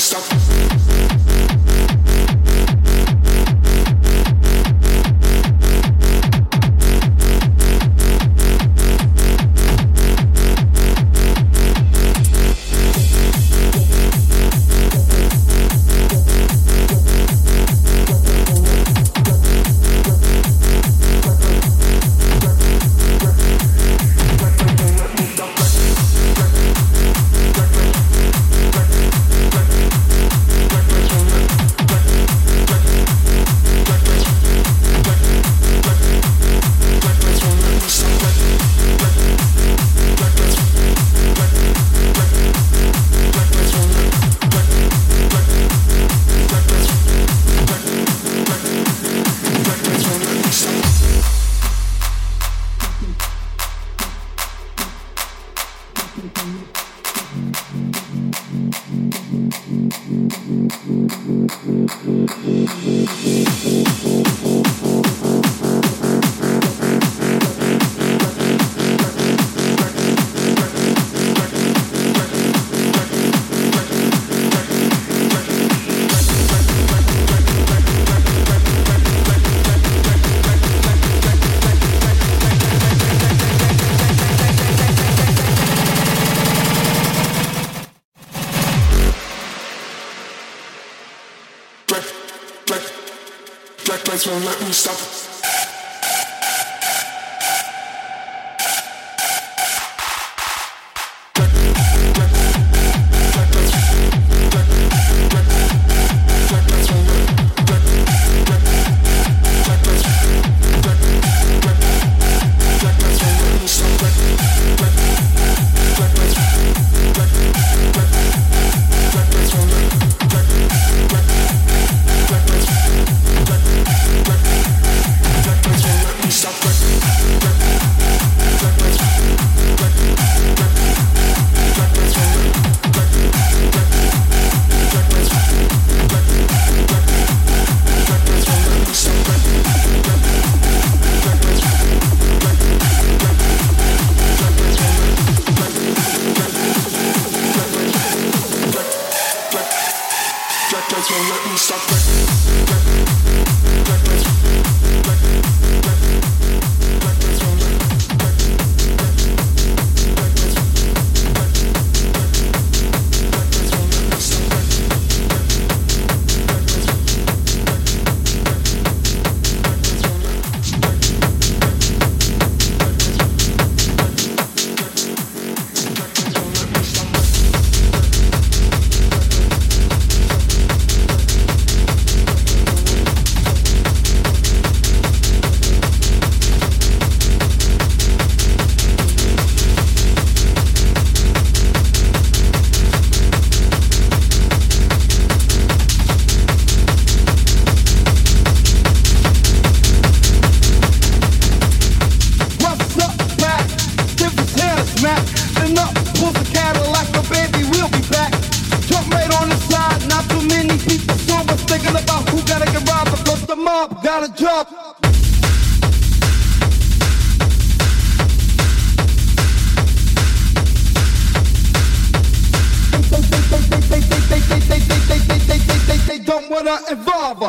stop. Gotta jump. They, they, they, they, they, they, they, they, they, they, they, they they don't wanna involve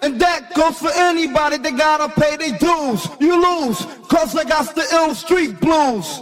And that goes for anybody that gotta pay their dues. You lose, cause I got the ill street blues.